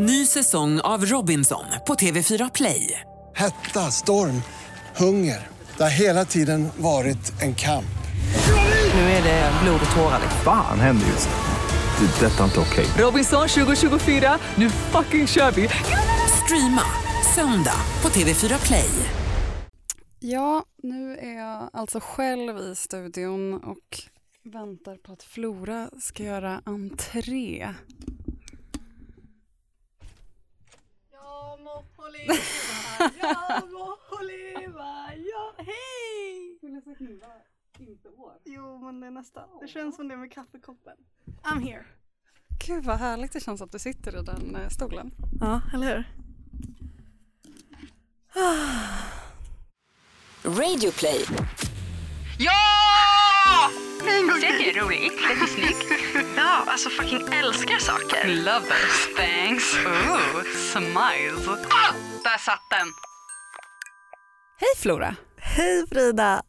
Ny säsong av Robinson på TV4 Play. Hetta, storm, hunger. Det har hela tiden varit en kamp. Nu är det blod och tårar. Fan händer just nu. Det. är Detta är inte okej. Robinson 2024, nu fucking kör vi! Streama söndag på TV4 Play. Ja, nu är jag alltså själv i studion och väntar på att Flora ska göra entré. Jag må leva, jag må leva, ja hej! Jo men det är nästan, det känns som det med kaffekoppen. I'm here. Gud vad härligt det känns att du sitter i den eh, stolen. Ja, eller hur? Radio Play. Ja! Säg det roligt, lite snyggt. Ja, alltså fucking älskar saker. Love those things. Ooh, smiles. Ah, där satt den. Hej Flora! Hej Frida!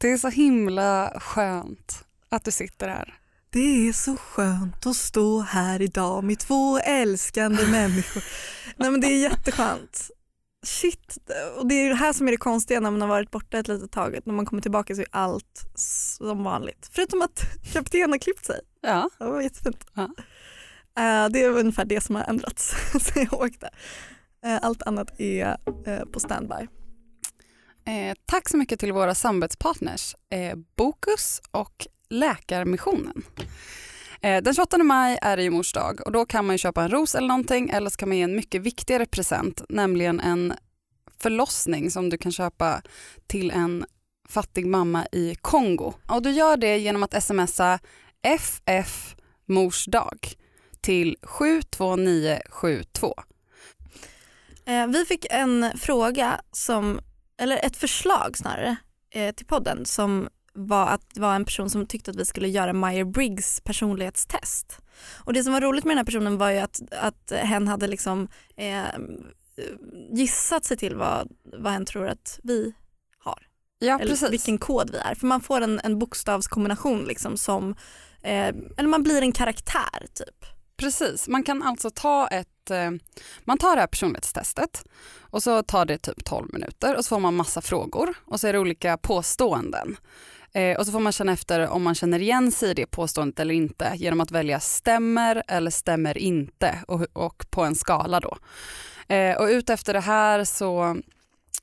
Det är så himla skönt att du sitter här. Det är så skönt att stå här idag med två älskande människor. Nej men det är jätteskönt. Shit, och det är det här som är det konstiga när man har varit borta ett litet tag. När man kommer tillbaka så är allt som vanligt. Förutom att kapten har klippt sig. Ja. Det var jättefint. Ja. Eh, det är ungefär det som har ändrats sen jag åkte. Eh, allt annat är eh, på standby. Eh, tack så mycket till våra samarbetspartners eh, Bokus och Läkarmissionen. Eh, den 28 maj är det ju mors dag och då kan man ju köpa en ros eller någonting eller så kan man ge en mycket viktigare present, nämligen en förlossning som du kan köpa till en fattig mamma i Kongo. Och du gör det genom att smsa FF mors dag till 72972. Eh, vi fick en fråga, som, eller ett förslag snarare, eh, till podden som var att det var en person som tyckte att vi skulle göra Meyer-Briggs personlighetstest. Och det som var roligt med den här personen var ju att, att hen hade liksom eh, gissat sig till vad, vad hen tror att vi har. Ja, eller precis. vilken kod vi är. För man får en, en bokstavskombination liksom som, eh, eller man blir en karaktär typ. Precis, man kan alltså ta ett, eh, man tar det här personlighetstestet och så tar det typ 12 minuter och så får man massa frågor och så är det olika påståenden. Eh, och så får man känna efter om man känner igen sig i det påståendet eller inte genom att välja stämmer eller stämmer inte och, och på en skala då. Eh, och utefter det här så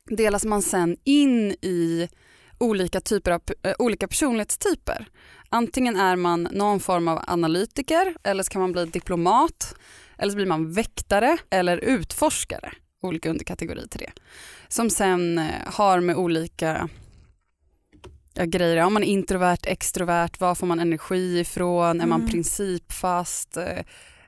delas man sen in i olika typer av eh, olika personlighetstyper. Antingen är man någon form av analytiker eller så kan man bli diplomat eller så blir man väktare eller utforskare. Olika underkategorier till det. Som sen eh, har med olika ja, grejer, om man är introvert, extrovert, var får man energi ifrån, är man Mm. principfast, eh,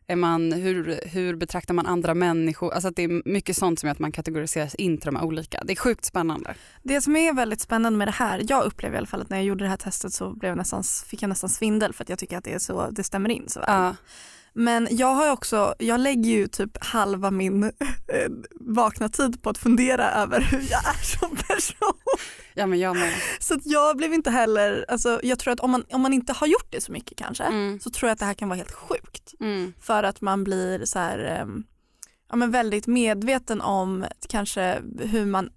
är man, hur, hur betraktar man andra människor? Alltså det är mycket sånt som gör att man kategoriseras in till de här olika. Det är sjukt spännande. Det som är väldigt spännande med det här, jag upplever i alla fall att när jag gjorde det här testet så blev jag nästan, fick jag nästan svindel för att jag tycker att det, är så, det stämmer in så väl. Ja. Men jag har också, jag lägger ju typ halva min eh, vakna tid på att fundera över hur jag är som person. ja men jag med. Så att jag blev inte heller, alltså jag tror att om man, om man inte har gjort det så mycket kanske Mm. så tror jag att det här kan vara helt sjukt. Mm. För att man blir så här, ehm, ja, men väldigt medveten om kanske hur man,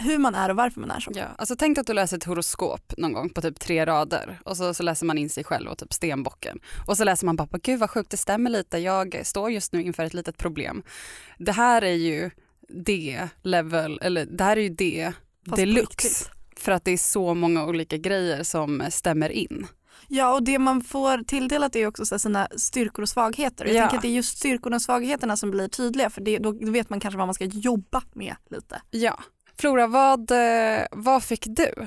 hur man är och varför man är så. Ja, alltså tänk att du läser ett horoskop någon gång på typ tre rader och så, så läser man in sig själv och typ stenbocken. Och så läser man bara, gud vad sjukt det stämmer lite, jag står just nu inför ett litet problem. Det här är ju det level, eller det här är ju det Fast deluxe. För att det är så många olika grejer som stämmer in. Ja och det man får tilldelat är också sina styrkor och svagheter. Jag Ja. tänker att det är just styrkorna och svagheterna som blir tydliga för det, då vet man kanske vad man ska jobba med lite. Ja. Flora, vad, eh, vad fick du?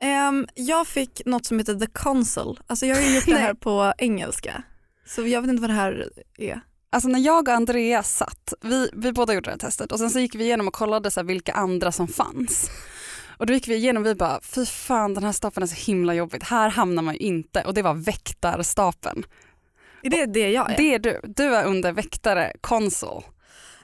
Ehm, jag fick något som heter The Console. Alltså jag har ju gjort det här på engelska. Så jag vet inte vad det här är. Alltså när jag och Andrea satt, vi, vi båda gjorde det här testet och sen så gick vi igenom och kollade så vilka andra som fanns. Och då gick vi igenom och vi bara, fy fan den här stapeln är så himla jobbigt, här hamnar man ju inte. Och det var väktarstapeln. Är det det jag är? Det är du, du är under väktare, konsul.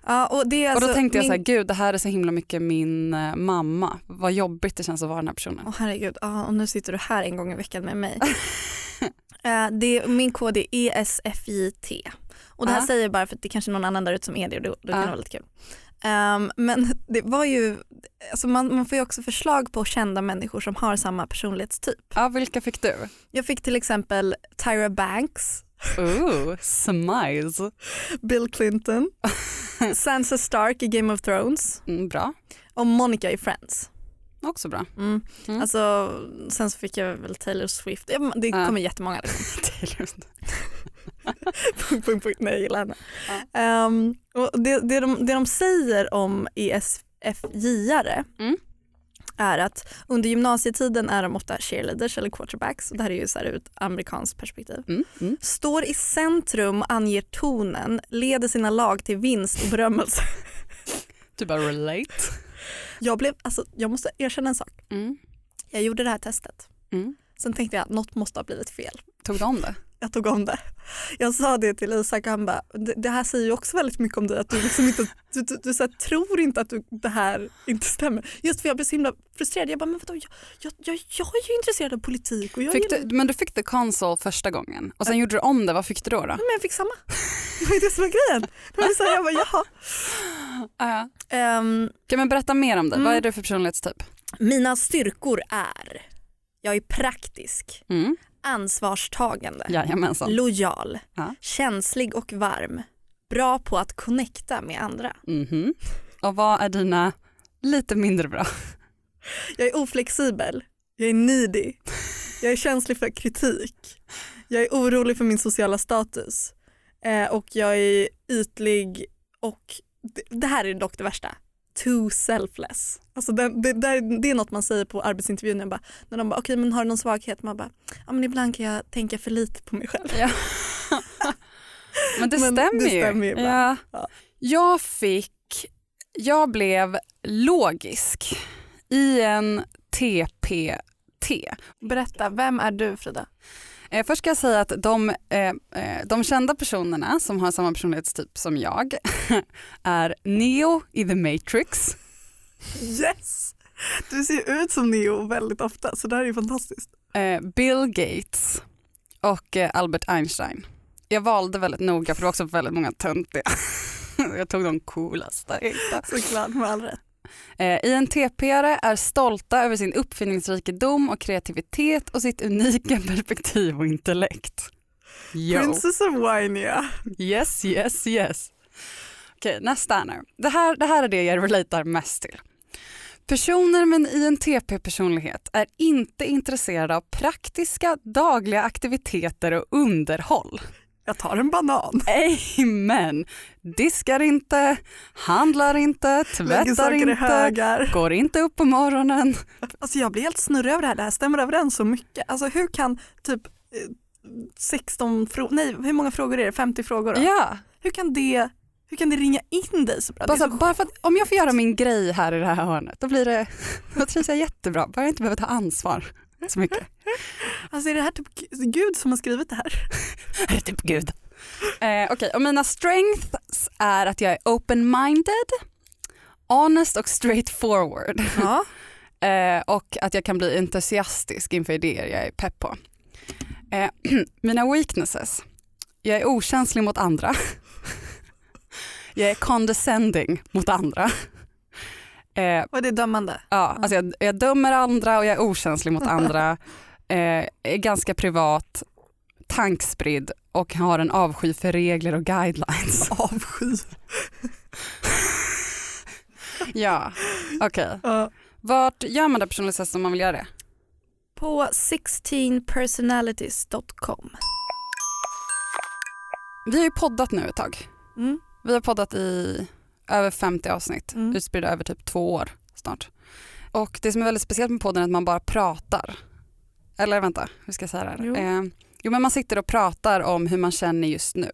Ja, och, det är och då alltså tänkte jag så här, min- gud det här är så himla mycket min eh, mamma. Vad jobbigt det känns att vara den här personen. Åh herregud, ja, och nu sitter du här en gång i veckan med mig. Eh, det, min kod är E ESFJT Och det här Ja. säger jag bara för att det kanske är någon annan där ute som är det och då, då kan Ja. det vara lite kul. Ehm, men det var ju, alltså man, man får ju också förslag på kända människor som har samma personlighetstyp. Ja, vilka fick du? Jag fick till exempel Tyra Banks, Ooh, smiles. Bill Clinton, Sansa Stark i Game of Thrones Mm, bra, och Monica i Friends. också bra. Mm. Mm. Alltså, sen så fick jag väl Taylor Swift, ja, det Ja. kommer jättemånga. Liksom. Taylor. punkt, punkt, punkt. Nej, jag gillar henne. Ehm, och det, det, de, det de säger om ESFJ-are Mm. Är att under gymnasietiden är de ofta cheerleaders eller quarterbacks. Det här är ju så här ur ett amerikanskt perspektiv. Mm, mm. Står i centrum, anger tonen, leder sina lag till vinst och berömmelse. Du bara relate. Jag, blev, alltså, jag måste erkänna en sak. Mm. Jag gjorde det här testet. Mm. Sen tänkte jag att något måste ha blivit fel. Tog du om det? Jag tog om det. Jag sa det till Isak och han bara, det, här säger ju också väldigt mycket om dig att du liksom inte, du, du, du här, tror inte att du, det här inte stämmer. Just för jag blev så himla frustrerad. Jag bara, men vadå, jag, jag, jag, jag är ju intresserad av politik och jag, gillar- du, men du fick the console första gången och sen gjorde du om det, vad fick du då? då? men jag fick samma. Det var ju det som var grejen. Det var så här, jag bara, jaha. Ja. Ehm, Kan man berätta mer om det? Mm. Vad är det för personlighetstyp? mina styrkor är, jag är praktisk, Mm. Ansvarstagande, Jajamensan. lojal, Ja. känslig och varm, bra på att connecta med andra. Mhm. Och vad är dina lite mindre bra? Jag är oflexibel, jag är needy, jag är känslig för kritik, jag är orolig för min sociala status eh, och jag är ytlig och det, det här är dock det värsta, too selfless. Alltså det, det, där- det är något man säger på arbetsintervjun bara, när de bara okej men har du någon svaghet? Man bara ja men ibland kan jag tänka för lite på mig själv. Ja. Men det Men stämmer det ju. stämmer ju ja. Ja. Jag fick, jag blev logisk i en TPT. Berätta, vem är du Frida? Eh, först ska jag säga att de, eh, eh, de kända personerna som har samma personlighetstyp som jag är Neo i The Matrix, Yes! Du ser ut som Neo väldigt ofta så det här är ju fantastiskt. eh, Bill Gates och eh, Albert Einstein. Jag valde väldigt noga för det var också väldigt många töntiga. jag tog de coolaste. jag hittade. Såklart med all rätt. Eh, INTP-are är stolta över sin uppfinningsrikedom och kreativitet och sitt unika perspektiv och intellekt. Yo. Princess of Winea. Yes, yes, yes. Okej, nästa nu. Det här, det här är det jag relatar mest till. Personer med en INTP-personlighet är inte intresserade av praktiska dagliga aktiviteter och underhåll. Jag tar en banan. Amen. Diskar inte, handlar inte, tvättar inte, går inte upp på morgonen. Alltså jag blir helt snurrig över det här. Det här stämmer överens så mycket. Alltså hur kan typ eh, 16 frågor, nej hur många frågor är det? 50 frågor då? Ja, Hur kan det hur kan det ringa in dig så bra? bara, så bara för att om jag får göra min grej här i det här hörnet, då blir det, då trivs jag jättebra. Bara jag inte behöver ta ansvar så mycket. Alltså är det här typ Gud som har skrivit det här? Är det typ Gud? Eh, Okej, och mina strengths är att jag är open-minded, honest och straightforward. Ja. Eh, och att jag kan bli entusiastisk inför idéer jag är pepp på. Eh, mina weaknesses. Jag är okänslig mot andra. jag är condescending mot andra. Eh, Och det är dömande. ja, alltså jag, jag dömer andra och jag är okänslig mot andra. Eh, är ganska privat, tankspridd och har en avsky för regler och guidelines. Avsky. ja, okej. Ja. Vart gör man det personlighetstestet om man vill göra det? På 16personalities.com. Vi har ju poddat nu ett tag. Mm. Vi har poddat i över 50 avsnitt, Mm. utspridda över typ två år snart. Och det som är väldigt speciellt med podden är att man bara pratar. Eller vänta, hur ska jag säga det här? Jo. Eh, jo men man sitter och pratar om hur man känner just nu.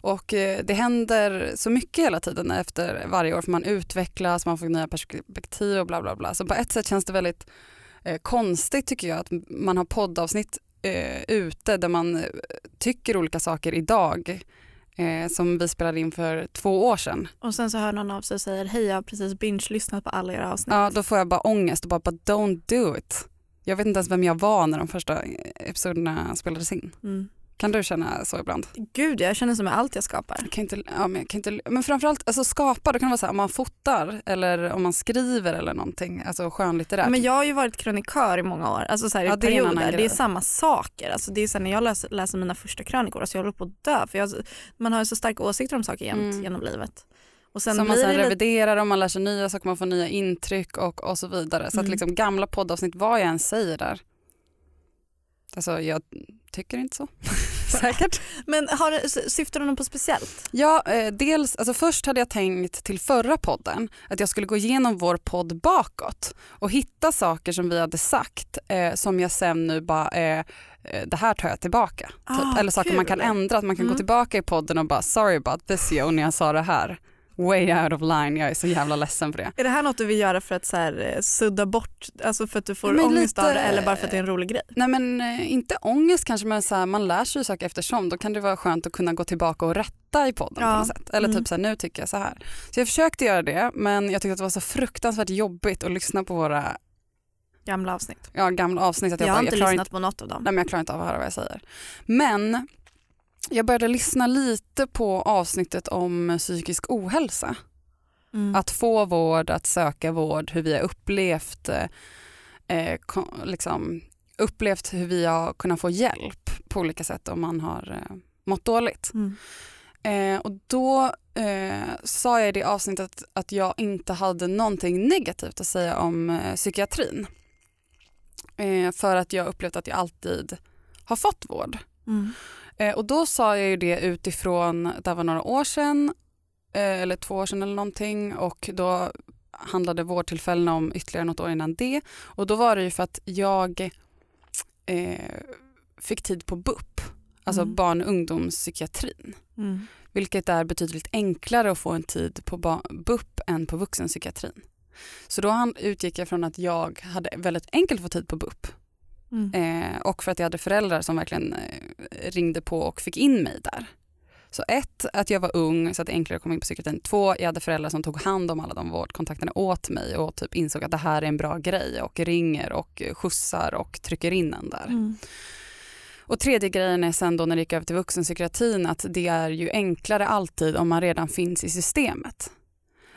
Och eh, det händer så mycket hela tiden efter varje år för man utvecklas, man får nya perspektiv och bla bla bla. Så på ett sätt känns det väldigt eh, konstigt tycker jag att man har poddavsnitt eh, ute där man eh, tycker olika saker idag eh, som vi spelade in för två år sedan. Och sen så hör någon av sig och säger hej jag har precis binge-lyssnat på alla era avsnitt. Ja, då får jag bara ångest och bara, bara don't do it. Jag vet inte ens vem jag var när de första episoderna spelades in. Mm. Kan du känna så ibland? Gud jag känner som med allt jag skapar. Jag kan inte, ja, men, kan inte, men framförallt alltså skapa, då kan det vara så här, om man fotar eller om man skriver eller någonting, alltså skönlitterärt. Men jag har ju varit krönikör i många år, alltså så här, i Ja, det är perioder. Det är samma saker. Alltså det är så här, när jag läser, läser mina första krönikor, alltså jag håller på att dö för jag, man har ju så starka åsikter om saker jämt Mm. genom livet. Och sen Som man sen reviderar och man lär sig nya saker, man får nya intryck och, och så vidare. Så att Mm. liksom gamla poddavsnitt, vad jag än säger där. Alltså jag tycker inte så. Säkert. men har, syftar du något på speciellt? Ja, eh, dels, alltså först hade jag tänkt till förra podden att jag skulle gå igenom vår podd bakåt och hitta saker som vi hade sagt eh, som jag sen nu bara, eh, eh, det här tar jag tillbaka. Typ. Ah, Eller saker man kan kul. ändra, att man kan Mm. gå tillbaka i podden och bara sorry about this yo när jag sa det här. Way out of line, jag är så jävla ledsen för det. Är det här något du vill göra för att så här, eh, sudda bort, alltså för att du får Men ångest lite- av det eller bara för att det är en rolig grej? Nej men eh, inte ångest kanske men så här, man lär sig saker eftersom. Då kan det vara skönt att kunna gå tillbaka och rätta i podden Ja. på något sätt. Eller Mm. typ så här, nu tycker jag så här. Så jag försökte göra det men jag tyckte att det var så fruktansvärt jobbigt att lyssna på våra Gamla avsnitt. ja, gamla avsnitt. Att Jag, jag, har bara, inte jag, lyssnat inte, på något av dem. nej, men jag klarar inte av att höra vad jag säger. Men jag började lyssna lite på avsnittet om psykisk ohälsa. Mm. Att få vård, att söka vård, hur vi har upplevt, eh, liksom, upplevt hur vi har kunnat få hjälp på olika sätt om man har eh, mått dåligt. Mm. Eh, och då eh, sa jag i det avsnittet att jag inte hade någonting negativt att säga om eh, psykiatrin. Eh, för att jag upplevt att jag alltid har fått vård. Mm. Eh, och då sa jag ju det utifrån, det var några år sedan, eh, eller två år sedan eller någonting och då handlade vårdtillfällena om ytterligare något år innan det. Och då var det ju för att jag eh, fick tid på BUP, alltså Mm. barn och ungdomspsykiatrin. Mm. Vilket är betydligt enklare att få en tid på BUP än på vuxenpsykiatrin. Så då utgick jag från att jag hade väldigt enkelt fått tid på BUP Mm. Eh, och för att jag hade föräldrar som verkligen eh, ringde på och fick in mig där. Så ett, att jag var ung så att det enklare att komma in på psykiatrin. Två, jag hade föräldrar som tog hand om alla de vårdkontakterna åt mig och typ insåg att det här är en bra grej och ringer och skjutsar och trycker in en där. Mm. Och tredje grejen är sen då när det gick över till vuxenpsykiatrin att det är ju enklare alltid om man redan finns i systemet.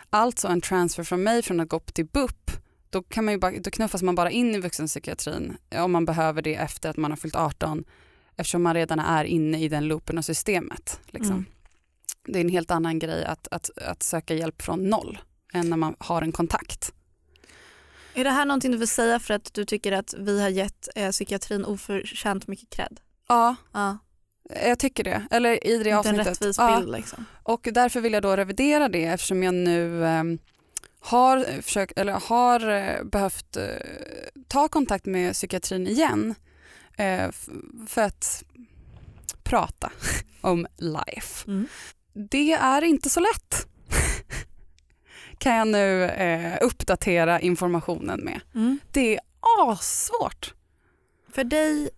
Alltså en transfer från mig från att gå upp till BUP då, kan man bara, då knuffas man bara in i vuxenpsykiatrin om man behöver det efter att man har fyllt 18 eftersom man redan är inne i den loopen och systemet. Liksom. Mm. Det är en helt annan grej att, att, att söka hjälp från noll än när man har en kontakt. Är det här någonting du vill säga för att du tycker att vi har gett eh, psykiatrin oförtjänt mycket cred? Ja, Ja, jag tycker det. Eller i det inte en avsnittet. rättvis Ja. bild liksom. Och därför vill jag då revidera det eftersom jag nu eh, har, försökt, eller har eh, behövt eh, ta kontakt med psykiatrin igen eh, för att prata om life. Mm. Det är inte så lätt kan jag nu eh, uppdatera informationen med. Mm. Det är assvårt. För dig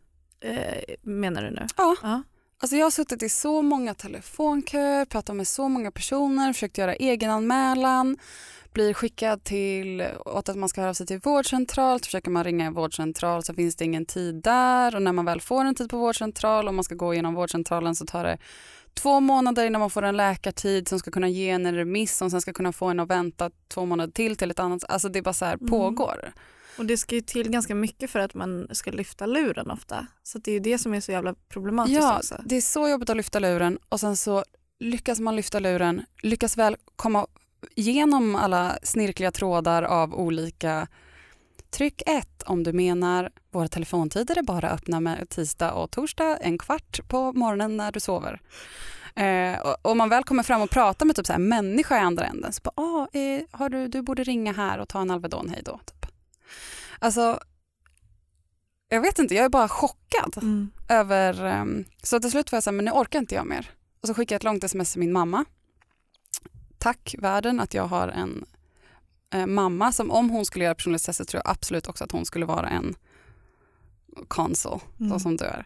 eh, menar du nu? Ja. Ja. Alltså jag har suttit i så många telefonköer, pratat med så många personer, försökt göra egenanmälan, blir skickad till åt att man ska höra av sig till vårdcentral, så försöker man ringa en vårdcentral så finns det ingen tid där och när man väl får en tid på vårdcentral och man ska gå igenom vårdcentralen så tar det två månader innan man får en läkartid som ska kunna ge en en remiss som sen ska kunna få en att vänta två månader till till ett annat, alltså det är bara så här Mm. pågår. Och det ska ju till ganska mycket för att man ska lyfta luren ofta. Så det är ju det som är så jävla problematiskt Ja, också. det är så jobbigt att lyfta luren och sen så lyckas man lyfta luren, lyckas väl komma igenom alla snirkliga trådar av olika Tryck 1 om du menar våra telefontider är bara öppna med tisdag och torsdag en kvart på morgonen när du sover. Eh, och om man väl kommer fram och pratar med typ så här människa i andra änden så bara, ah, eh, har du, du borde ringa här och ta en Alvedon, hej då. Typ. Alltså, jag vet inte, jag är bara chockad Mm. över, ehm, så till slut var jag så här, men nu orkar inte jag mer. Och så skickade jag ett långt sms till min mamma. Tack världen att jag har en eh, mamma som om hon skulle göra personlighetstestet tror jag absolut också att hon skulle vara en konsul, Mm. som du är.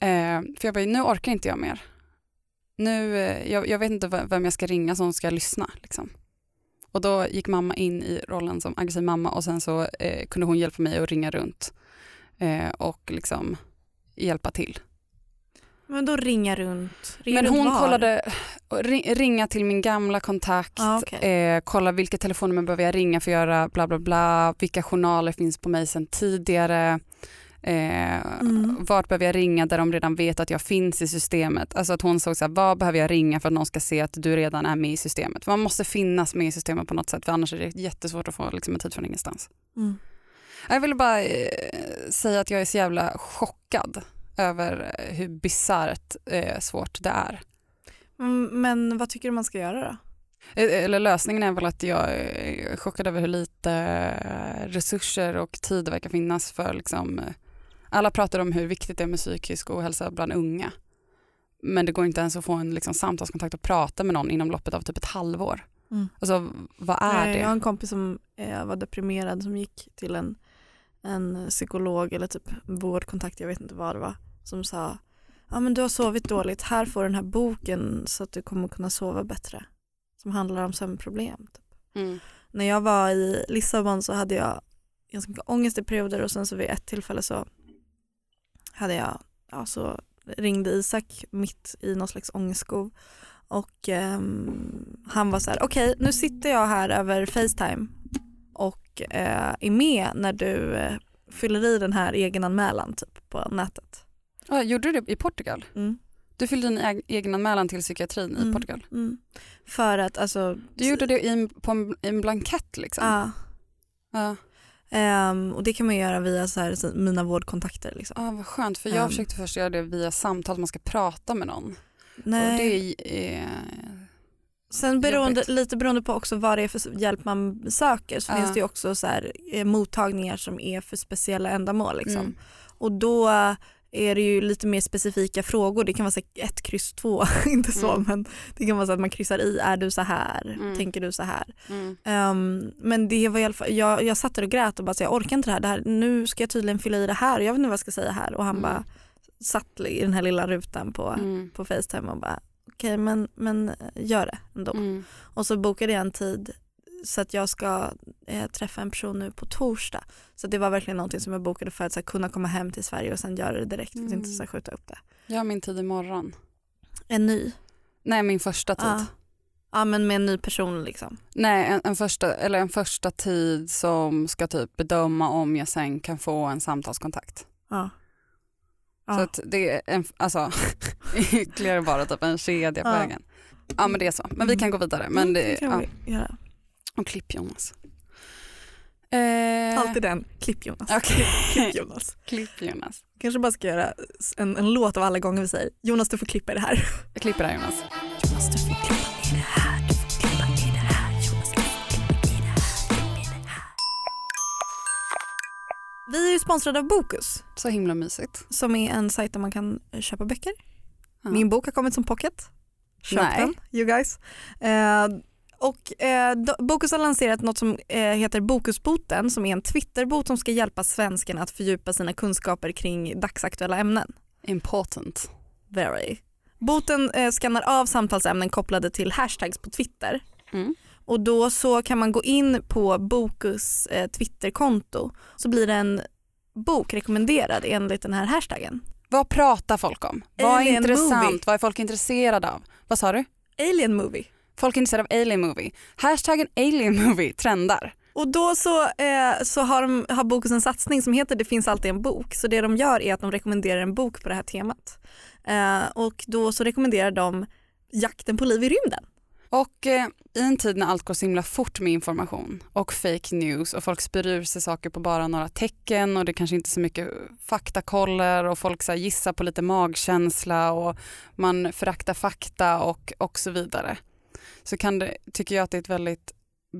Eh, för jag bara, nu orkar inte jag mer. Nu, eh, jag, jag vet inte vem jag ska ringa som ska lyssna. Liksom. Och då gick mamma in i rollen som aggressiv mamma och sen så eh, kunde hon hjälpa mig att ringa runt eh, och liksom hjälpa till. Men då ringa runt. Ringa Men hon var? kollade, ri- ringa till min gamla kontakt, Ah, okej. eh, kolla vilka telefonnummer behöver jag ringa för att göra bla bla bla, vilka journaler finns på mig sedan tidigare, eh, Mm. vart behöver jag ringa där de redan vet att jag finns i systemet. Alltså att hon såg så här, vad behöver jag ringa för att någon ska se att du redan är med i systemet. För man måste finnas med i systemet på något sätt för annars är det jättesvårt att få liksom, en tid från ingenstans. Mm. Jag ville bara eh, säga att jag är så jävla chockad över eh, hur bisarrt eh, svårt det är. Mm, Men vad tycker du man ska göra då? Eh, Eller lösningen är väl att jag är chockad över hur lite eh, resurser och tid det verkar finnas för liksom, eh, alla pratar om hur viktigt det är med psykisk ohälsa bland unga. Men det går inte ens att få en liksom, samtalskontakt och prata med någon inom loppet av typ ett halvår. Mm. Alltså vad är Eh, Jag har det? en kompis som eh, var deprimerad som gick till en, en psykolog eller typ vårdkontakt, jag vet inte vad det var, som sa ja men du har sovit dåligt, här får du den här boken så att du kommer kunna sova bättre. Som handlar om sömnproblem. Typ. Mm. När jag var i Lissabon så hade jag ganska mycket ångest i perioder och sen så vid ett tillfälle så hade jag, ja så ringde Isak mitt i någon slags ångestskov och ehm, han var så här, okej nu sitter jag här över Facetime och eh, är med när du eh, fyller i den här egenanmälan typ på nätet. Ja, gjorde du det i Portugal? Mm. Du fyllde din eg- egenanmälan till psykiatrin i Mm. Portugal? Mm. För att alltså, Du gjorde det i en, på en, i en blankett liksom? ja, Ja. ehm, och det kan man göra via så här, mina vårdkontakter. Liksom. Ja, vad skönt, för jag Um. försökte först göra det via samtal, man ska prata med någon. Nej. Och det är, Sen beroende, lite beroende på också vad det är för hjälp man söker så Ja. finns det också så här, eh, mottagningar som är för speciella ändamål. Liksom. Mm. Och då är det ju lite mer specifika frågor. Det kan vara så ett kryss två, inte så Mm. men det kan vara så att man kryssar i, är du så här, Mm. tänker du så här. Mm. Ehm, men det var i alla fall, jag, jag satt där och grät och bara så jag orkar inte det här. det här, nu ska jag tydligen fylla i det här, jag vet inte vad jag ska säga här och han Mm. bara satt i den här lilla rutan på, Mm. på Facetime och bara okej men, men gör det ändå. Mm. Och så bokade jag en tid så att jag ska eh, träffa en person nu på torsdag. Så det var verkligen någonting som jag bokade för att så här, kunna komma hem till Sverige och sen göra det direkt för att inte Mm. så här, skjuta upp det. Jag har min tid imorgon. En ny? Nej, min första tid. Ja. Ja men med en ny person liksom. Nej, en, en, första, eller en första tid som ska typ bedöma om jag sen kan få en samtalskontakt. Ja. Så Ja. att det är en, alltså, ytterligare bara typ en kedja på Ja. vägen. Ja men det är så, men vi kan gå vidare. Men Mm, det, ja. Vi göra. Och klipp Jonas. Eh, Alltid den, klipp Jonas. Okej. Klipp Jonas. Klipp Jonas. Kanske bara ska göra en, en låt av alla gånger vi säger Jonas du får klippa i det här. Jag klipper det här Jonas. Jonas du får klippa i det här, du får klippa i det här, Jonas du får klippa i det här, klippa i det här. Vi är ju sponsrade av Bokus Så himla mysigt. som är en sajt där man kan köpa böcker. Ja. Min bok har kommit som pocket. Köp Nej. den, you guys. Eh, och eh, Bokus har lanserat något som eh, heter Bokusboten som är en Twitterbot som ska hjälpa svenskarna att fördjupa sina kunskaper kring dagsaktuella ämnen. Important. Very. Boten eh, skannar av samtalsämnen kopplade till hashtags på Twitter Mm. och då så kan man gå in på Bokus eh, Twitterkonto så blir det en bok rekommenderad enligt den här hashtaggen. Vad pratar folk om? Vad är intressant? movie. Vad är folk intresserade av? Vad sa du? Alien movie. Folk är intresserade av alien movie. Hashtaggen alien movie trendar. Och då så, eh, så har, de, har Bokus en satsning som heter Det finns alltid en bok. Så det de gör är att de rekommenderar en bok på det här temat. Eh, och då så rekommenderar de Jakten på liv i rymden. Och eh, i en tid när allt går så himla fort med information och fake news och folk spyr ur sig saker på bara några tecken och det kanske inte är så mycket faktakoller och folk så gissar på lite magkänsla och man föraktar fakta och, och så vidare. Så kan det, tycker jag att det är ett väldigt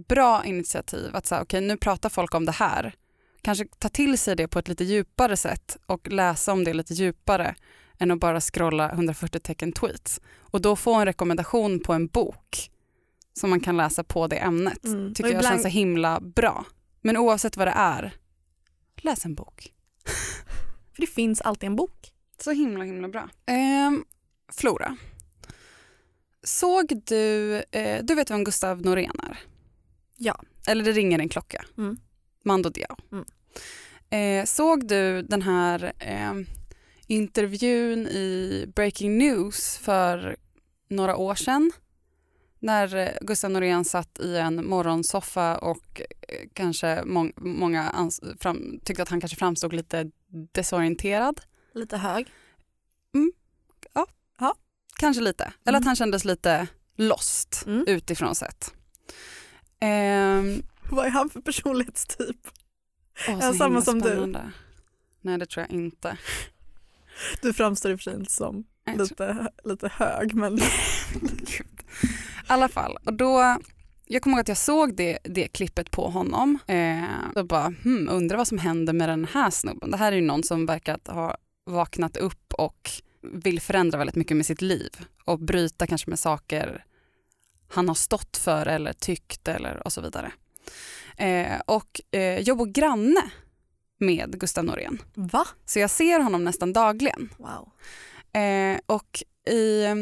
bra initiativ att säga okej nu pratar folk om det här. Kanske ta till sig det på ett lite djupare sätt och läsa om det lite djupare än att bara scrolla 140 tecken tweets och då få en rekommendation på en bok som man kan läsa på det ämnet Mm. tycker Och jag ibland- känns så himla bra. Men oavsett vad det är, läs en bok. För det finns alltid en bok. Så himla himla bra. Ehm, Flora, såg du, eh, du vet vem Gustav Norén är? Ja. Eller det ringer en klocka. Mm. Mando Diao. Mm. Eh, såg du den här eh, intervjun i Breaking News för några år sedan när eh, Gustav Norén satt i en morgonsoffa och eh, kanske må många fram tyckte att han kanske framstod lite desorienterad. Lite hög. Kanske lite. Eller att Mm. han kändes lite lost Mm. utifrån sett. Ehm, Vad är han för personlighetstyp? åh, Ja, så samma som du. spännande. Nej det tror jag inte. Du framstår i och för sig inte som Jag tror- lite, lite hög men. I alla fall, och då, jag kommer ihåg att jag såg det, det klippet på honom eh, och bara hmm, undrar vad som händer med den här snubben. Det här är ju någon som verkar ha vaknat upp och vill förändra väldigt mycket med sitt liv och bryta kanske med saker han har stått för eller tyckt eller och så vidare. Eh, och eh, jag bor granne med Gustav Norén va? så jag ser honom nästan dagligen. Wow. Eh, och i eh,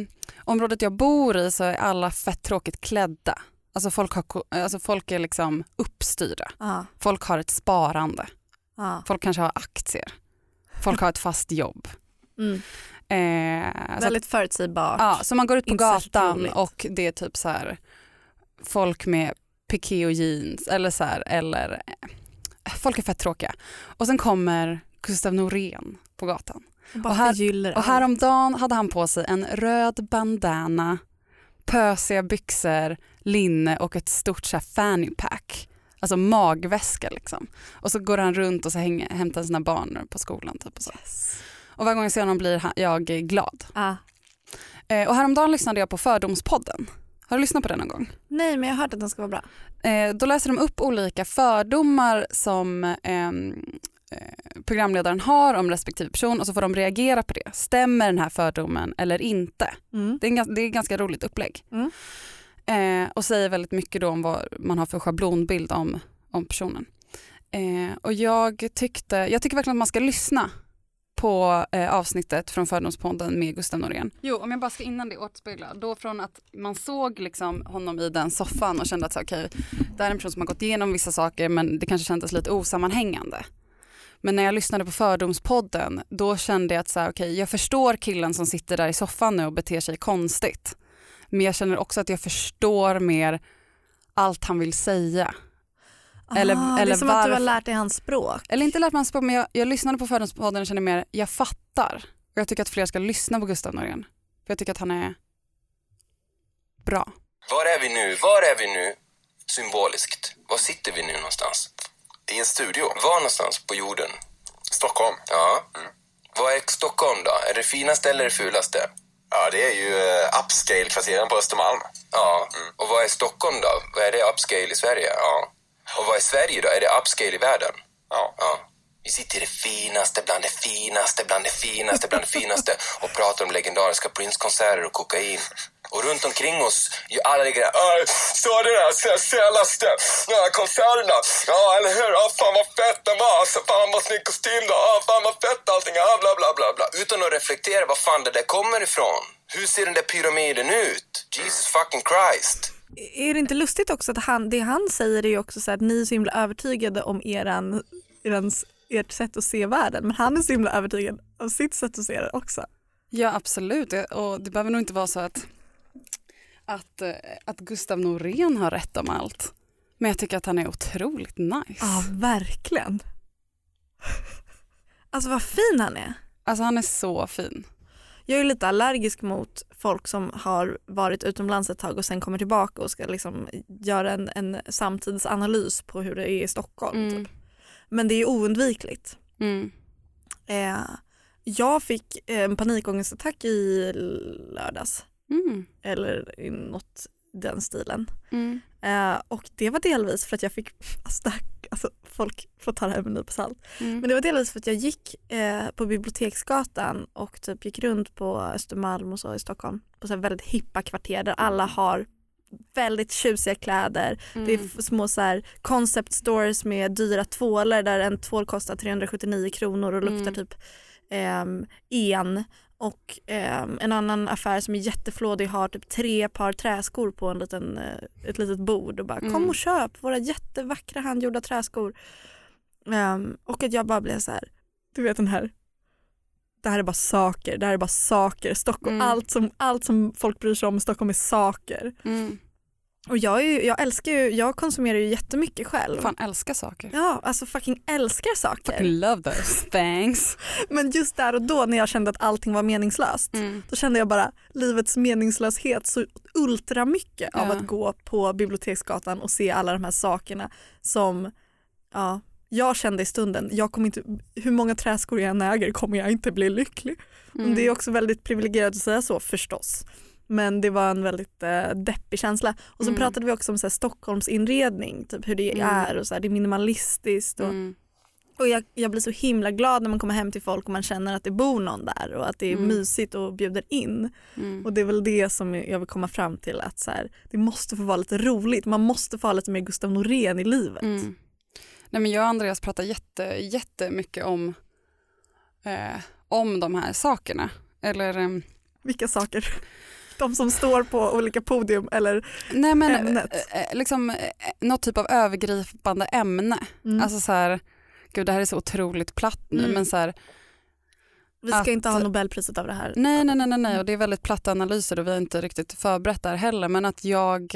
området jag bor i så är alla fett tråkigt klädda. Alltså folk, har, alltså folk är liksom uppstyrda. Ja, Folk har ett sparande. ja. Folk kanske har aktier. Folk har ett fast jobb. Mm. Eh, Väldigt förutsägbart. ja, så man går ut på gatan roligt. och det är typ så här folk med piké och jeans eller så här, eller eh, folk är fett tråkiga. Och sen kommer Gustav Norén på gatan. Och här- Och häromdagen hade han på sig en röd bandana, pösiga byxor, linne och ett stort så här fanny pack. Alltså magväska liksom. Och så går han runt och så hänger, hämtar sina barn på skolan. Typ och, så. Yes. Och varje gång jag ser honom blir jag glad. Ah. Eh, och häromdagen lyssnade jag på Fördomspodden. Har du lyssnat på den någon gång? Nej men jag har hört att den ska vara bra. Eh, då läser de upp olika fördomar som ehm, eh, programledaren har om respektive person och så får de reagera på det. Stämmer den här fördomen eller inte? Mm. Det är, en, det är ganska roligt upplägg. Mm. Eh, och säger väldigt mycket då om vad man har för schablonbild om, om personen. Eh, och jag tyckte, jag tycker verkligen att man ska lyssna på eh, avsnittet från Fördomspodden med Gustav Norén. Jo, om jag bara ska innan det återspegla, då från att man såg liksom honom i den soffan och kände att så, okay, det här är en person som har gått igenom vissa saker men det kanske kändes lite osammanhängande. Men när jag lyssnade på Fördomspodden då kände jag att så här, jag förstår killen som sitter där i soffan nu och beter sig konstigt. Men jag känner också att jag förstår mer allt han vill säga. Eller- ah, det eller är som att du har varför- lärt dig hans språk. Eller inte lärt mig hans språk men jag, jag lyssnade på Fördomspodden och kände mer, jag fattar. Och jag tycker att fler ska lyssna på Gustav Norén. För jag tycker att han är bra. Var är vi nu? Var är vi nu? Symboliskt. Var sitter vi nu någonstans? I en studio. Var någonstans på jorden? Stockholm. Ja. Vad är Stockholm då? Är det finaste eller det fulaste? Ja, det är ju uh, upscale-kvarteren på Östermalm. Ja. Och vad är Stockholm då? Vad är det upscale i Sverige? Ja. Och vad är Sverige då? Är det upscale i världen? Ja. Ja. Vi sitter i det finaste bland det finaste bland det finaste bland det finaste och pratar om legendariska Prince-konserter och kokain. Och runt omkring oss, ju alla ligger där. "Äh, Så det där se- senaste konserterna. Ja, eller hur? Ja, fan vad fett den var. Alltså, fan vad snygg kostym då. Ja, fan vad fett allting. Ja, bla, bla, bla, bla. Utan att reflektera var fan det där kommer ifrån. Hur ser den där pyramiden ut? Jesus fucking Christ. Är det inte lustigt också att han, det han säger är ju också så att ni är så himla övertygade om eran, erans, ert sätt att se världen men han är så himla övertygad av sitt sätt att se det också. Ja absolut och det behöver nog inte vara så att, att, eh, att Gustav Norén har rätt om allt. Men jag tycker att han är otroligt nice. Ja verkligen. Alltså vad fin han är. Alltså han är så fin. Jag är lite allergisk mot folk som har varit utomlands ett tag och sen kommer tillbaka och ska liksom göra en, en samtidsanalys på hur det är i Stockholm. Mm. Typ. Men det är oundvikligt. Mm. Eh, jag fick en panikångestattack i lördags. Mm. Eller i något den stilen. Mm. Eh, och det var delvis för att jag fick, alltså, det här, alltså folk får ta det här med en nypa salt. Mm. Men det var delvis för att jag gick eh, på Biblioteksgatan och typ gick runt på Östermalm och så i Stockholm. På så väldigt hippa kvarter där alla har väldigt tjusiga kläder. Det är Mm. små så här concept stores med dyra tvålar där en tvål kostar 379 kronor och luktar Mm. typ ehm, en. Och ehm, en annan affär som är jätteflådig har typ tre par träskor på en liten, eh, ett litet bord och bara kom Mm. och köp våra jättevackra handgjorda träskor. Ehm, och att jag bara blev så här, du vet den här det här är bara saker, det här är bara saker. Stockholm, Mm. allt, som, allt som folk bryr sig om i Stockholm är saker. Mm. Och jag, är ju, jag älskar ju, jag konsumerar ju jättemycket själv. Fan älskar saker. Ja, alltså fucking älskar saker. Fucking love those things. Men just där och då när jag kände att allting var meningslöst, Mm. då kände jag bara livets meningslöshet så ultra mycket av Ja. att gå på Biblioteksgatan och se alla de här sakerna som ja, jag kände i stunden. Jag kommer inte, hur många träskor jag än äger kommer jag inte bli lycklig. Mm. Det är också väldigt privilegierat att säga så förstås. Men det var en väldigt eh, deppig känsla. Och så Mm. pratade vi också om så här, Stockholms inredning, typ hur det Mm. är och så här, det är minimalistiskt. Och, Mm. och jag, jag blir så himla glad när man kommer hem till folk och man känner att det bor någon där och att det är Mm. mysigt och bjuder in. Mm. Och det är väl det som jag vill komma fram till att så här, det måste få vara lite roligt. Man måste få ha lite mer Gustav Norén i livet. Mm. Nej, men jag och Andreas pratar jätte, jättemycket om, eh, om de här sakerna. Eller, ehm, Vilka saker? De som står på olika podium eller nej men Ämnet. eh, eh, liksom eh, något typ av övergripande ämne. mm. Alltså så här, gud det här är så otroligt platt nu Mm. men så här, vi ska att- inte ha Nobelpriset av det här. nej nej nej nej och det är väldigt platta analyser och vi har inte riktigt förberett där heller men att jag,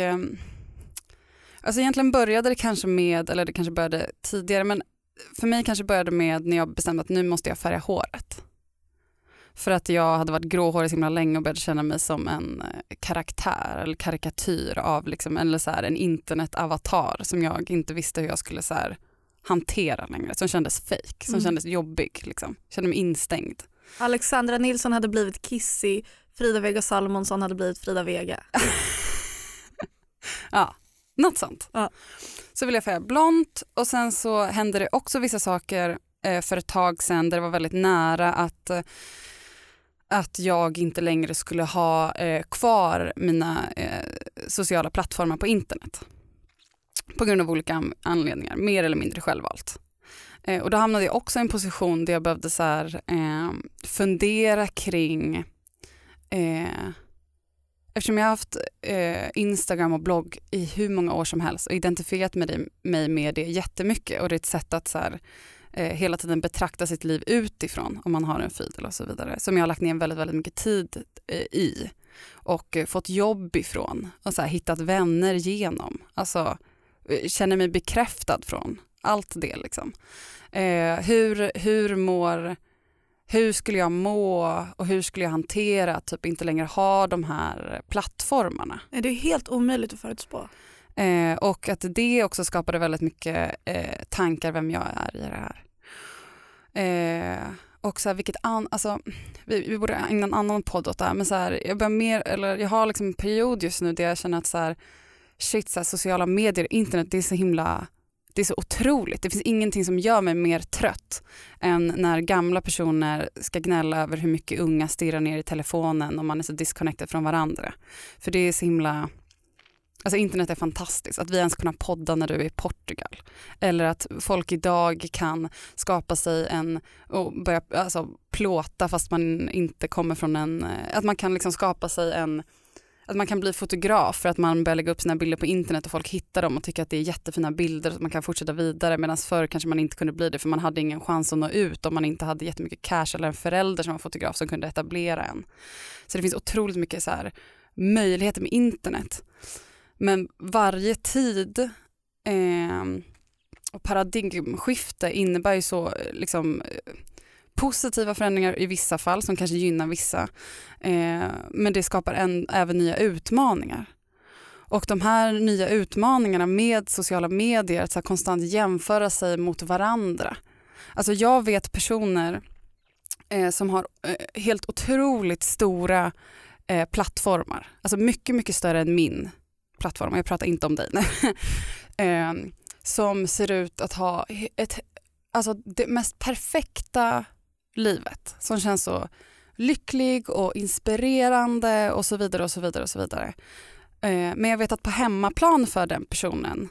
alltså egentligen började det kanske med, eller det kanske började tidigare men för mig kanske började med när jag bestämde att nu måste jag färga håret. För att jag hade varit gråhårig så himla länge och började känna mig som en eh, karaktär eller karikatyr av liksom, eller så här, en internetavatar som jag inte visste hur jag skulle så här, hantera längre. Som kändes fake, som Mm. kändes jobbig. Liksom. Kände mig instängd. Alexandra Nilsson hade blivit Kissy, Frida Vega Salomonsson hade blivit Frida Vega. Ja, något sånt. Ja. Så ville jag färga blont och sen så hände det också vissa saker eh, för ett tag sedan där det var väldigt nära att, eh, att jag inte längre skulle ha eh, kvar mina eh, sociala plattformar på internet. På grund av olika anledningar, mer eller mindre självvalt. Eh, och då hamnade jag också i en position där jag behövde så här, eh, fundera kring eh, Eftersom jag har haft eh, Instagram och blogg i hur många år som helst och identifierat med det, mig med det jättemycket och det är ett sätt att så här, eh, hela tiden betrakta sitt liv utifrån om man har en feed och så vidare som jag har lagt ner väldigt, väldigt mycket tid eh, i och eh, fått jobb ifrån och så här, hittat vänner genom. Alltså eh, känner mig bekräftad från allt det liksom. Eh, hur, hur mår hur skulle jag må och hur skulle jag hantera att typ inte längre ha de här plattformarna. Det är helt omöjligt att förutspå. Eh, och att det också skapade väldigt mycket eh, tankar vem jag är i det här. Eh, och så här, vilket an, alltså, vi, vi borde ägna en annan podd åt det här, men så här, jag, börjar mer, eller jag har liksom en period just nu där jag känner att så här, shit, så här, sociala medier, internet, det är så himla det är så otroligt. Det finns ingenting som gör mig mer trött än när gamla personer ska gnälla över hur mycket unga stirrar ner i telefonen och man är så disconnected från varandra. För det är så himla Alltså internet är fantastiskt, att vi ens kunna podda när du är i Portugal. Eller att folk idag kan skapa sig en, och börja alltså, plåta fast man inte kommer från en, eh, att man kan liksom skapa sig en, att man kan bli fotograf för att man börjar lägga upp sina bilder på internet och folk hittar dem och tycker att det är jättefina bilder så att man kan fortsätta vidare medan förr kanske man inte kunde bli det för man hade ingen chans att nå ut om man inte hade jättemycket cash eller en förälder som var fotograf som kunde etablera en. Så det finns otroligt mycket så här möjligheter med internet. Men varje tid eh, och paradigmskifte innebär ju så eh, liksom, eh, positiva förändringar i vissa fall som kanske gynnar vissa. Eh, men det skapar en, även nya utmaningar. Och de här nya utmaningarna med sociala medier, att så konstant jämföra sig mot varandra. Alltså jag vet personer eh, som har eh, helt otroligt stora eh, plattformar. Alltså mycket, mycket större än min plattform. Jag pratar inte om dig. eh, som ser ut att ha ett, alltså det mest perfekta livet. Som känns så lycklig och inspirerande och så vidare och så vidare och så vidare. Eh, men jag vet att på hemmaplan för den personen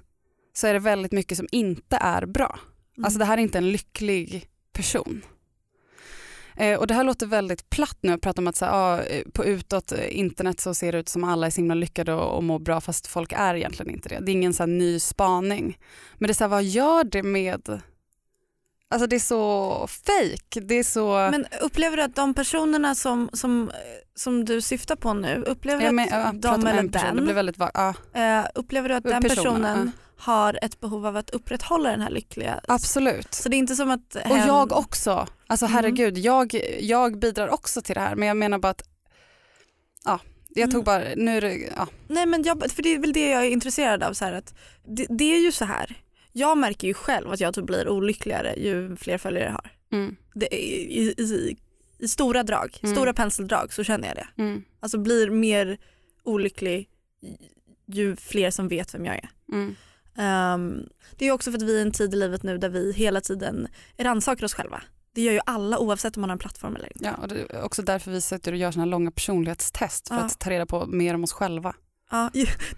så är det väldigt mycket som inte är bra. Mm. Alltså det här är inte en lycklig person. Eh, och det här låter väldigt platt nu att prata om att så här, ah, eh, på utåt eh, internet så ser det ut som alla är så himla lyckade och, och mår bra fast folk är egentligen inte det. Det är ingen så här ny spaning. Men det är så här, vad gör det med Alltså det är så fake. Det är så... Men upplever du att de personerna som, som, som du syftar på nu, upplever du men, att jag de eller en person, det blir den, väldigt ja, upplever du att den Personerna, personen har ett behov av att upprätthålla den här lyckliga... Absolut. Så det är inte som att... Och jag också. Alltså Mm. herregud, jag, jag bidrar också till det här men jag menar bara att ja, jag tog Mm. bara, nu är det, ja. Nej men jag, för det är väl det jag är intresserad av. Så här, att det, det är ju så här. Jag märker ju själv att jag typ blir olyckligare ju fler följare jag har. Mm, Det, i, i, i, I stora drag, Mm. stora penseldrag så känner jag det. mm, Alltså blir mer olycklig ju fler som vet vem jag är. mm. Ehm, det är också för att vi är i en tid i livet nu där vi hela tiden rannsakar oss själva. Det gör ju alla oavsett om man har en plattform eller inte. Ja, och det är också därför vi sitter och gör såna långa personlighetstest för Ja. att ta reda på mer om oss själva. Ja,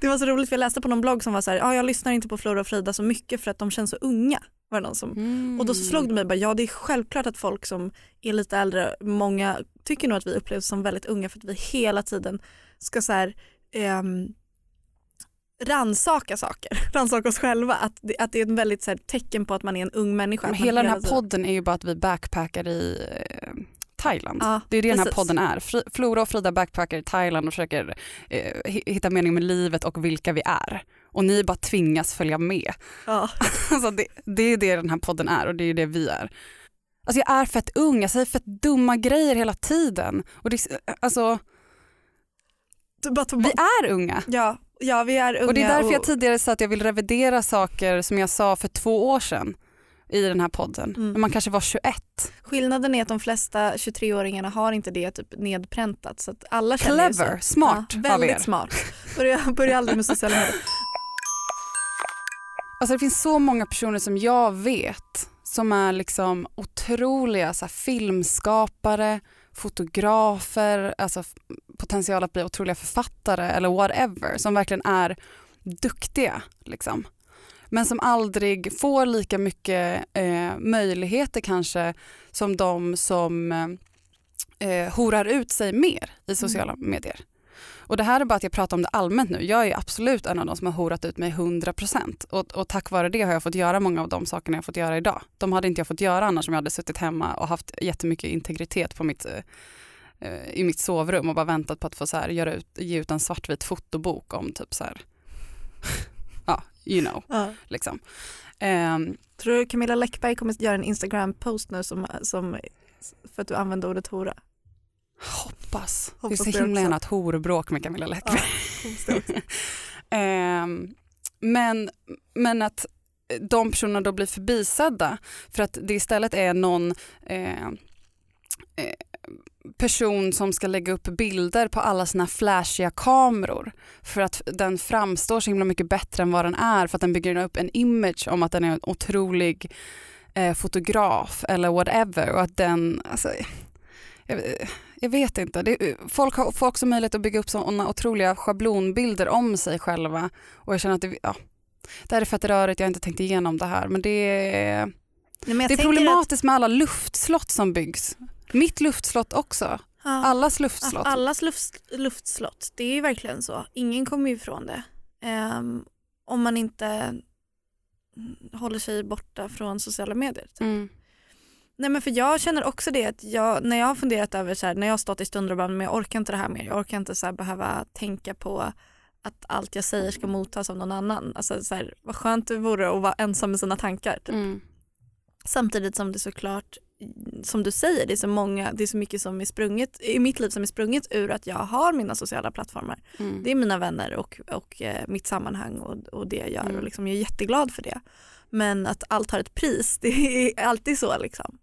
det var så roligt för jag läste på någon blogg som var så här, ja, jag lyssnar inte på Flora och Frida så mycket för att de känns så unga. Var det någon som Mm. Och då så slog det mig bara, ja det är självklart att folk som är lite äldre, många tycker nog att vi upplevs som väldigt unga för att vi hela tiden ska så här ehm, ransaka saker, ransaka oss själva. Att det, att det är ett väldigt så här, tecken på att man är en ung människa. Men hela den här podden är ju bara att vi backpackar i eh, Thailand. Ja, det är det den här precis. podden är. Fri- Flora och Frida backpackar i Thailand och försöker eh, hi- hitta mening med livet och vilka vi är. Och ni bara tvingas följa med. Ja. Alltså det, det är det den här podden är och det är det vi är. Alltså jag är fett ung, jag säger fett dumma grejer hela tiden. Och det, är- alltså, vi är unga. Ja, ja, vi är unga. Och det är därför jag och- tidigare sa att jag vill revidera saker som jag sa för två år sedan i den här podden. Mm. Man kanske var 21. Skillnaden är att de flesta 23-åringarna har inte det typ nedpräntat så att alla Clever, smart ja, av Väldigt er. smart. Börja, börja aldrig med sociala medier. Alltså det finns så många personer som jag vet som är liksom otroliga så filmskapare, fotografer, alltså potential att bli otroliga författare eller whatever, som verkligen är duktiga. Liksom. Men som aldrig får lika mycket eh, möjligheter kanske som de som eh, horar ut sig mer i sociala medier. Och det här är bara att jag pratar om det allmänt nu. Jag är absolut en av de som har horat ut mig 100% och, och tack vare det har jag fått göra många av de sakerna jag fått göra idag. De hade inte jag fått göra annars om jag hade suttit hemma och haft jättemycket integritet på mitt, eh, i mitt sovrum och bara väntat på att få så här, göra ut, ge ut en svartvit fotobok om typ så här, ja, you know, Ja. liksom. Ehm, Tror du Camilla Läckberg kommer att göra en Instagram-post nu som, som, för att du använde ordet hora? Hoppas. Hoppas det är så himla gärna ett horbråk med Camilla Läckberg. också. Ehm, men, men att de personerna då blir förbisedda för att det istället är någon eh, eh, person som ska lägga upp bilder på alla sina flashiga kameror för att den framstår så himla mycket bättre än vad den är för att den bygger upp en image om att den är en otrolig eh, fotograf eller whatever och att den, alltså, jag, jag vet inte, det, folk har får också möjlighet att bygga upp sådana otroliga schablonbilder om sig själva och jag känner att det, ja, det här är fett rörigt, jag har inte tänkt igenom det här men det är, Nej, det är problematiskt med alla luftslott som byggs. Mitt luftslott också, Att, ja, allas att luftslott. allas luft, luftslott, det är ju verkligen så. Ingen kommer ifrån det. Ehm, om man inte håller sig borta från sociala medier. typ. Mm. Nej men för jag känner också det att jag, när jag har funderat över så här, när jag har stått i stunder och bara, men jag orkar inte det här mer, jag orkar inte så här, behöva tänka på att allt jag säger ska mottas av någon annan. Alltså så här, vad skönt det vore att vara ensam med sina tankar. Typ. Mm. Samtidigt som det såklart, som du säger, det är så många, det är så mycket som är sprunget, i mitt liv som är sprunget ur att jag har mina sociala plattformar. Mm. Det är mina vänner och, och eh, mitt sammanhang och, och det jag gör Mm. och liksom, jag är jätteglad för det. Men att allt har ett pris, det är alltid så liksom.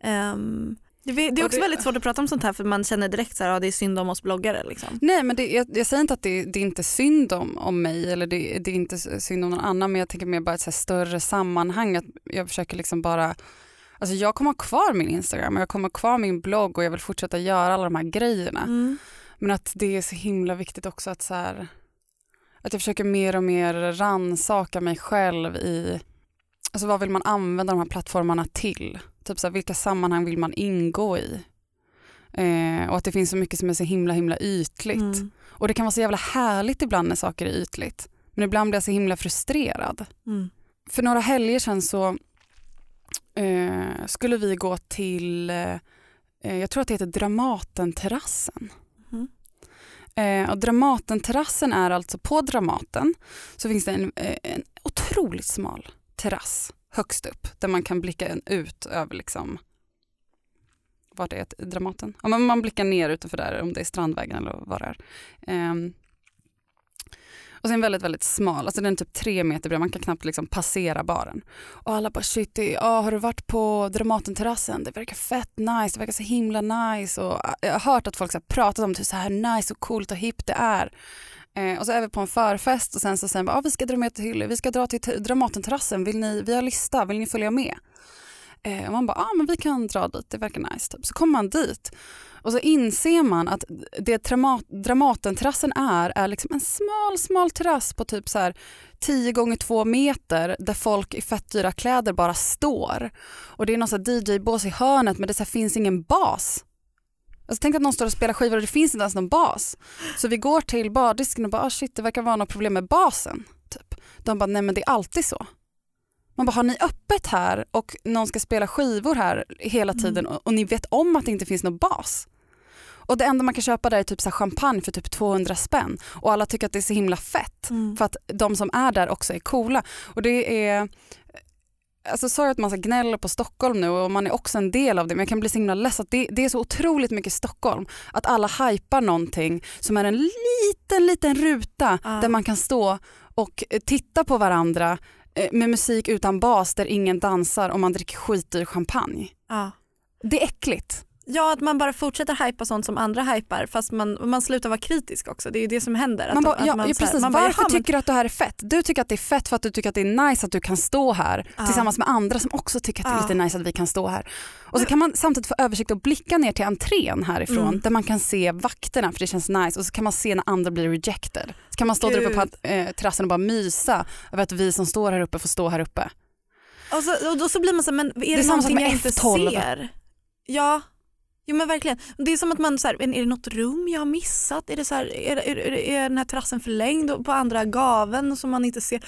Ehm, det, är- det är också väldigt svårt att prata om sånt här för man känner direkt så här, ja, det är synd om oss bloggare. Liksom. Nej men det, jag, jag säger inte att det, det är inte synd om, om mig eller det, det är inte synd om någon annan men jag tänker mer bara ett större sammanhang att jag försöker liksom bara Alltså jag kommer ha kvar min Instagram och jag kommer ha kvar min blogg och jag vill fortsätta göra alla de här grejerna. Mm. Men att det är så himla viktigt också att så här, att jag försöker mer och mer ransaka mig själv i alltså vad vill man använda de här plattformarna till? Typ så här, vilka sammanhang vill man ingå i? Eh, och att det finns så mycket som är så himla himla ytligt. Mm. Och det kan vara så jävla härligt ibland när saker är ytligt. Men ibland blir jag så himla frustrerad. Mm. För några helger sedan så eh, skulle vi gå till, eh, jag tror att det heter Dramatenterrassen. Mhm. Eh, och Dramatenterrassen är alltså på Dramaten så finns det en, eh, en otroligt smal terrass högst upp där man kan blicka ut över liksom vart är? Dramaten? Ja, men man blickar ner utanför där om det är Strandvägen eller vad det är. Ehm, och sen väldigt, väldigt smal, alltså den är typ tre meter bred, man kan knappt liksom passera baren. Och alla bara shit, det, ja, har du varit på Dramatenterrassen? Det verkar fett nice, det verkar så himla nice. Och äh, jag har hört att folk så här pratat om det, så här nice och coolt och hippt det är. Eh, och så är vi på en förfest och sen så säger man ah, vi ska dra med till, vi ska dra till Dramatenterrassen, vill ni, vi har lista, vill ni följa med? Eh, och man bara, ah, men vi kan dra dit, det verkar nice. Typ. Så kommer man dit och så inser man att det Dramat, Dramatenterrassen är, är liksom en smal, smal terrass på typ så här 10 gånger 2 meter där folk i fett dyra kläder bara står. Och det är någon DJ-bås i hörnet men det så här finns ingen bas. Alltså tänk att någon står och spelar skivor och det finns inte ens någon bas. Så vi går till bardisken och bara ah, shit det verkar vara något problem med basen. Typ. De bara nej men det är alltid så. Man bara har ni öppet här och någon ska spela skivor här hela tiden och, och ni vet om att det inte finns någon bas. Och det enda man kan köpa där är typ så champagne för typ 200 spänn och alla tycker att det är så himla fett Mm. för att de som är där också är coola. Och det är Alltså sorry att man ska gnälla på Stockholm nu och man är också en del av det men jag kan bli så himla less att det, det är så otroligt mycket Stockholm att alla hypar någonting som är en liten liten ruta Ja. där man kan stå och eh, titta på varandra eh, med musik utan bas där ingen dansar och man dricker skitdyr champagne. Ja. Det är äckligt. Ja, att man bara fortsätter hypa sånt som andra hypar fast man, man slutar vara kritisk också. Det är ju det som händer. Man att, bara, att ja, man ja, så här- precis. man bara, Varför "Jaha, men- tycker du att det här är fett? Du tycker att det är fett för att du tycker att det är nice att du kan stå här Ja. tillsammans med andra som också tycker att det är lite nice att vi kan stå här. Och så kan man samtidigt få översikt och blicka ner till entrén härifrån Mm. där man kan se vakterna för det känns nice och så kan man se när andra blir rejected. Så kan man stå där uppe på Gud. eh, terrassen och bara mysa över att vi som står här uppe får stå här uppe. Och så, och då så blir man så men är det, är sak någonting med jag inte F12. ser? Ja, jo men verkligen. Det är som att man så här, är det något rum jag har missat? Är, det så här, är, är, är, den här terrassen förlängd på andra gaven som man inte ser?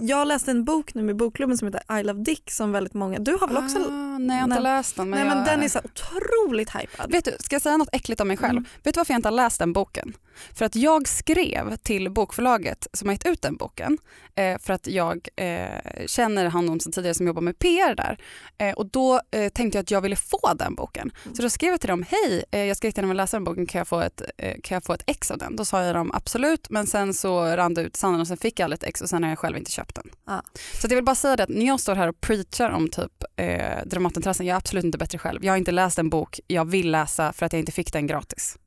Jag läste en bok nu med bokklubben som heter I Love Dick som väldigt många, du har väl också? Ah, nej jag har inte läst den. Men Nej men jag, den är så otroligt hypad. Vet du, ska jag säga något äckligt om mig själv? Mm. Vet du varför jag inte har läst den boken? För att jag skrev till bokförlaget som har gett ut den boken eh, för att jag eh, känner honom sedan tidigare som jobbar med PR där. Eh, och då tänkte jag att jag ville få den boken. Så då skrev jag till dem, hej jag ska jättegärna vilja läsa den boken, kan jag, få ett, kan jag få ett ex av den? Då sa jag dem absolut men sen så rann det ut sanden och sen fick jag aldrig ett ex och sen har jag själv inte köpt den. Ja. Så jag vill bara säga det att när jag står här och preachar om typ eh, Dramatenterrassen, jag är absolut inte bättre själv. Jag har inte läst en bok jag vill läsa för att jag inte fick den gratis.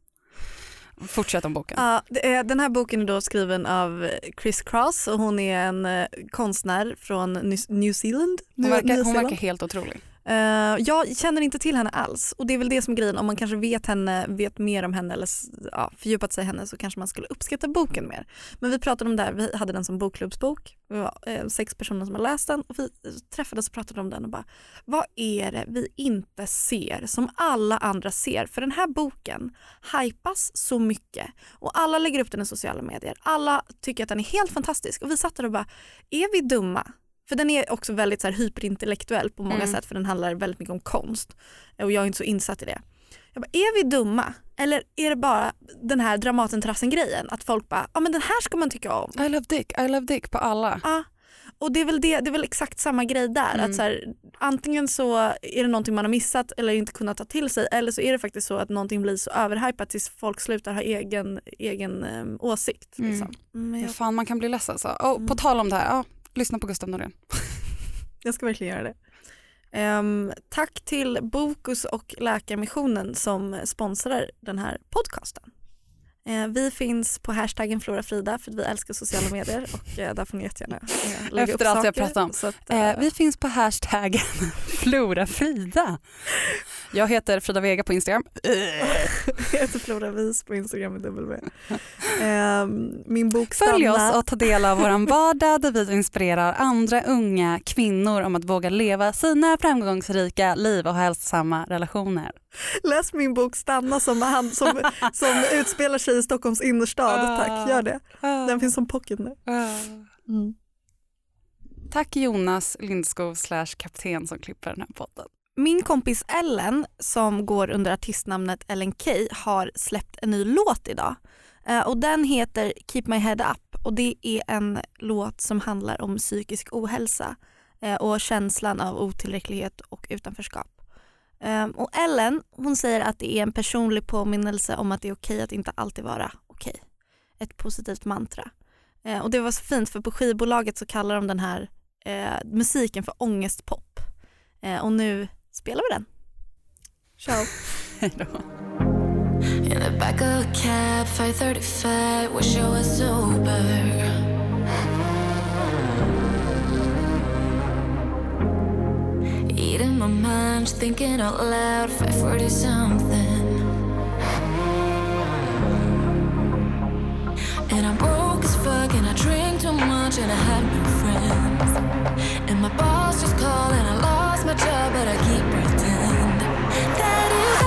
Fortsätt om boken. Ja, är, den här boken är då skriven av Chris Cross och hon är en eh, konstnär från New Zealand. Hon verkar, hon verkar helt otrolig. Uh, jag känner inte till henne alls och det är väl det som är grejen. Om man kanske vet henne, vet mer om henne eller ja, fördjupat sig i henne så kanske man skulle uppskatta boken mer. Men vi pratade om det här, vi hade den som bokklubbsbok. Vi var eh, sex personer som har läst den och vi träffades och pratade om den och bara vad är det vi inte ser som alla andra ser? För den här boken hypas så mycket och alla lägger upp den i sociala medier. Alla tycker att den är helt fantastisk och vi satt där och bara är vi dumma? För den är också väldigt så här hyperintellektuell på många Mm. sätt för den handlar väldigt mycket om konst. Och jag är inte så insatt i det. Jag bara, är vi dumma? Eller är det bara den här Dramatenterrassen-grejen? Att folk bara, ja men den här ska man tycka om. I love dick, I love dick på alla. Ja. Och det är, väl det, det är väl exakt samma grej där. Mm. Att så här, antingen så är det någonting man har missat eller inte kunnat ta till sig eller så är det faktiskt så att någonting blir så överhypat tills folk slutar ha egen, egen eh, åsikt. Mm. Liksom. Men jag, Fan man kan bli ledsen så. Och Mm. på tal om det här, ja, lyssna på Gustav Norén. jag ska verkligen göra det. Um, tack till Bokus och Läkarmissionen som sponsrar den här podcasten. Eh, vi finns på hashtaggen Florafrida för att vi älskar sociala medier och eh, där får ni jättegärna eh, lägga upp Efter allt jag pratat om. Att, eh, vi finns på hashtaggen Florafrida. Jag heter Frida Vega på Instagram. Jag heter Flora Vis på Instagram med W. Ehm, min bok Följ Stanna. oss och ta del av vår vardag där vi inspirerar andra unga kvinnor om att våga leva sina framgångsrika liv och hälsosamma relationer. Läs min bok Stanna som, han, som, som utspelar sig i Stockholms innerstad. Ah. Tack, gör det. Den finns som pocket nu. Mm. Tack Jonas Lindskog slash kapten som klipper den här podden. Min kompis Ellen som går under artistnamnet Ellen Key har släppt en ny låt idag. Eh, och den heter Keep My Head Up och det är en låt som handlar om psykisk ohälsa eh, och känslan av otillräcklighet och utanförskap. Eh, och Ellen hon säger att det är en personlig påminnelse om att det är okej att inte alltid vara okej. Ett positivt mantra. Eh, och det var så fint för på skivbolaget så kallar de den här eh, musiken för ångestpop. Eh, och nu spelar vi den. Ciao. In Eating my mind, thinking out loud, 540 something. And I'm broke as fuck, and I drink too much, and I have no friends. And my boss just called, and I lost my job, but I keep pretending that it's